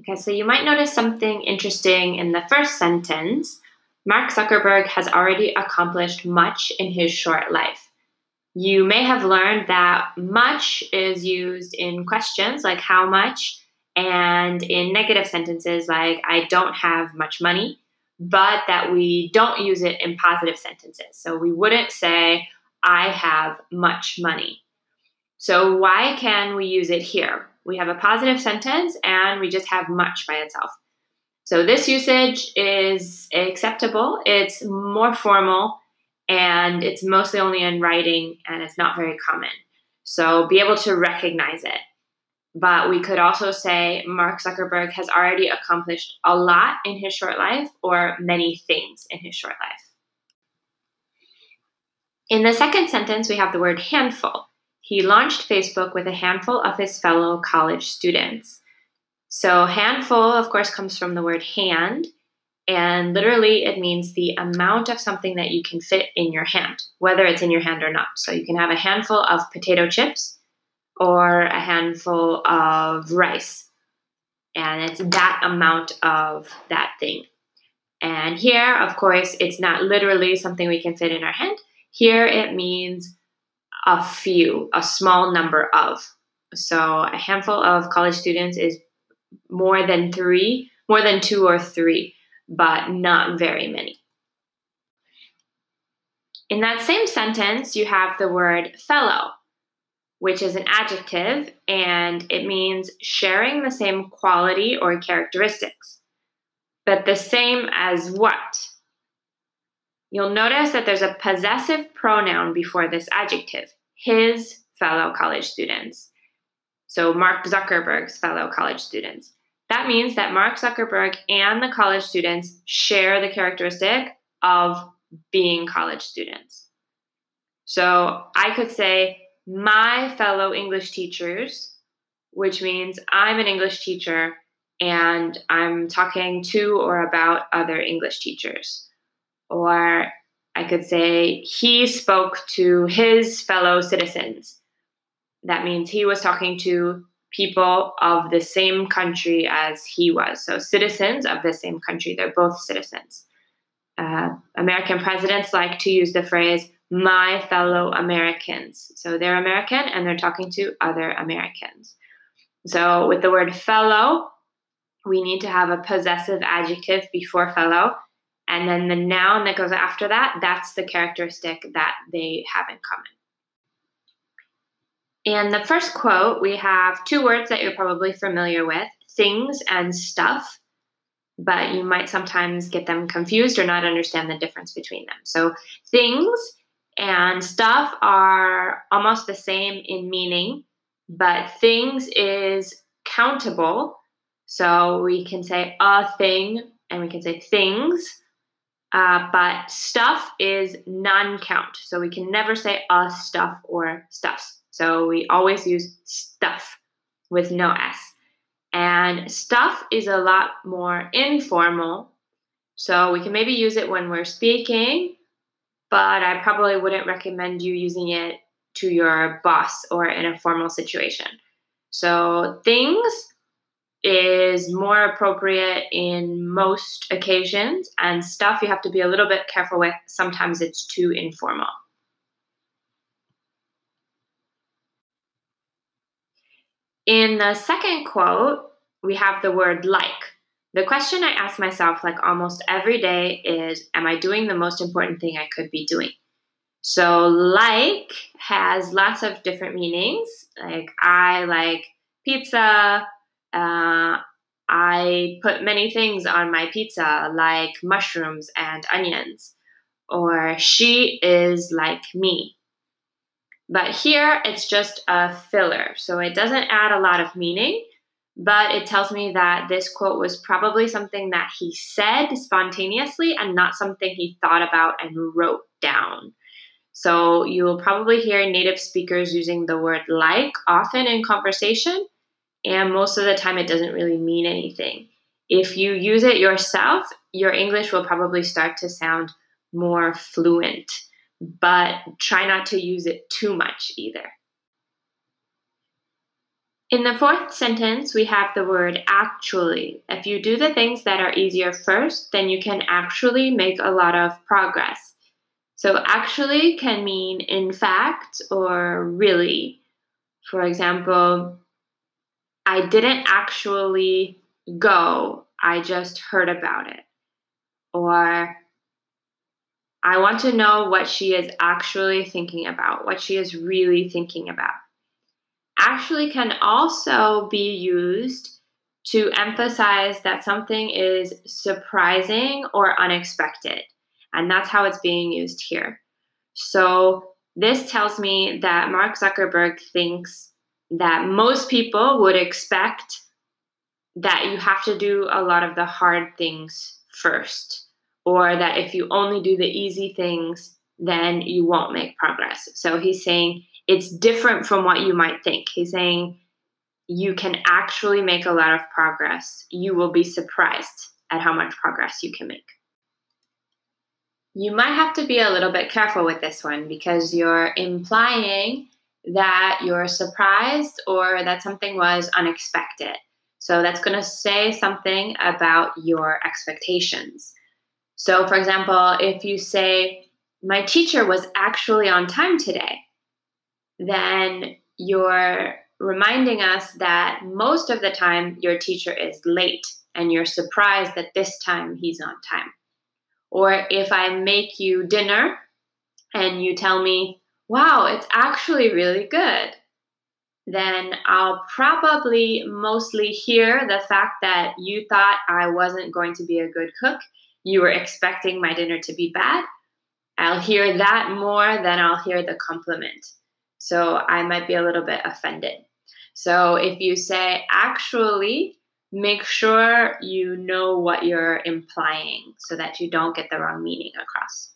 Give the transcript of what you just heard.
Okay, so you might notice something interesting in the first sentence. Mark Zuckerberg has already accomplished much in his short life. You may have learned that much is used in questions like how much and in negative sentences like I don't have much money, but that we don't use it in positive sentences. So we wouldn't say I have much money. So why can we use it here? We have a positive sentence and we just have much by itself. So this usage is acceptable. It's more formal and it's mostly only in writing and it's not very common. So be able to recognize it. But we could also say Mark Zuckerberg has already accomplished a lot in his short life or many things in his short life. In the second sentence, we have the word handful. He launched Facebook with a handful of his fellow college students. So, handful, of course, comes from the word hand, and literally it means the amount of something that you can fit in your hand, whether it's in your hand or not. So, you can have a handful of potato chips or a handful of rice, and it's that amount of that thing. And here, of course, it's not literally something we can fit in our hand here it means a few, a small number of. So a handful of college students is more than three, more than two or three, but not very many. In that same sentence, you have the word fellow, which is an adjective and it means sharing the same quality or characteristics. But the same as what? You'll notice that there's a possessive pronoun before this adjective, his fellow college students. So, Mark Zuckerberg's fellow college students. That means that Mark Zuckerberg and the college students share the characteristic of being college students. So, I could say, my fellow English teachers, which means I'm an English teacher and I'm talking to or about other English teachers. Or I could say he spoke to his fellow citizens. That means he was talking to people of the same country as he was. So, citizens of the same country, they're both citizens. Uh, American presidents like to use the phrase, my fellow Americans. So, they're American and they're talking to other Americans. So, with the word fellow, we need to have a possessive adjective before fellow and then the noun that goes after that, that's the characteristic that they have in common. In the first quote, we have two words that you're probably familiar with things and stuff, but you might sometimes get them confused or not understand the difference between them. So, things and stuff are almost the same in meaning, but things is countable. So, we can say a thing and we can say things uh, but stuff is non count. So we can never say a stuff or stuffs. So we always use stuff with no S. And stuff is a lot more informal. So we can maybe use it when we're speaking, but I probably wouldn't recommend you using it to your boss or in a formal situation. So things is more appropriate in most occasions, and stuff you have to be a little bit careful with. Sometimes it's too informal. In the second quote, we have the word like. The question I ask myself, like almost every day, is Am I doing the most important thing I could be doing? So, like has lots of different meanings. Like, I like pizza, uh, I put many things on my pizza, like mushrooms and onions, or she is like me. But here it's just a filler, so it doesn't add a lot of meaning, but it tells me that this quote was probably something that he said spontaneously and not something he thought about and wrote down. So you will probably hear native speakers using the word like often in conversation and most of the time it doesn't really mean anything. If you use it yourself, your English will probably start to sound more fluent, but try not to use it too much either. In the fourth sentence, we have the word actually. If you do the things that are easier first, then you can actually make a lot of progress. So, actually can mean in fact or really. For example, I didn't actually go, I just heard about it. Or I want to know what she is actually thinking about, what she is really thinking about. Actually, can also be used to emphasize that something is surprising or unexpected. And that's how it's being used here. So, this tells me that Mark Zuckerberg thinks that most people would expect that you have to do a lot of the hard things first, or that if you only do the easy things, then you won't make progress. So he's saying it's different from what you might think. He's saying you can actually make a lot of progress. You will be surprised at how much progress you can make. You might have to be a little bit careful with this one because you're implying that you're surprised or that something was unexpected. So that's going to say something about your expectations. So, for example, if you say, My teacher was actually on time today, then you're reminding us that most of the time your teacher is late and you're surprised that this time he's on time. Or if I make you dinner and you tell me, wow, it's actually really good, then I'll probably mostly hear the fact that you thought I wasn't going to be a good cook. You were expecting my dinner to be bad. I'll hear that more than I'll hear the compliment. So I might be a little bit offended. So if you say, actually, make sure you know what you're implying so that you don't get the wrong meaning across.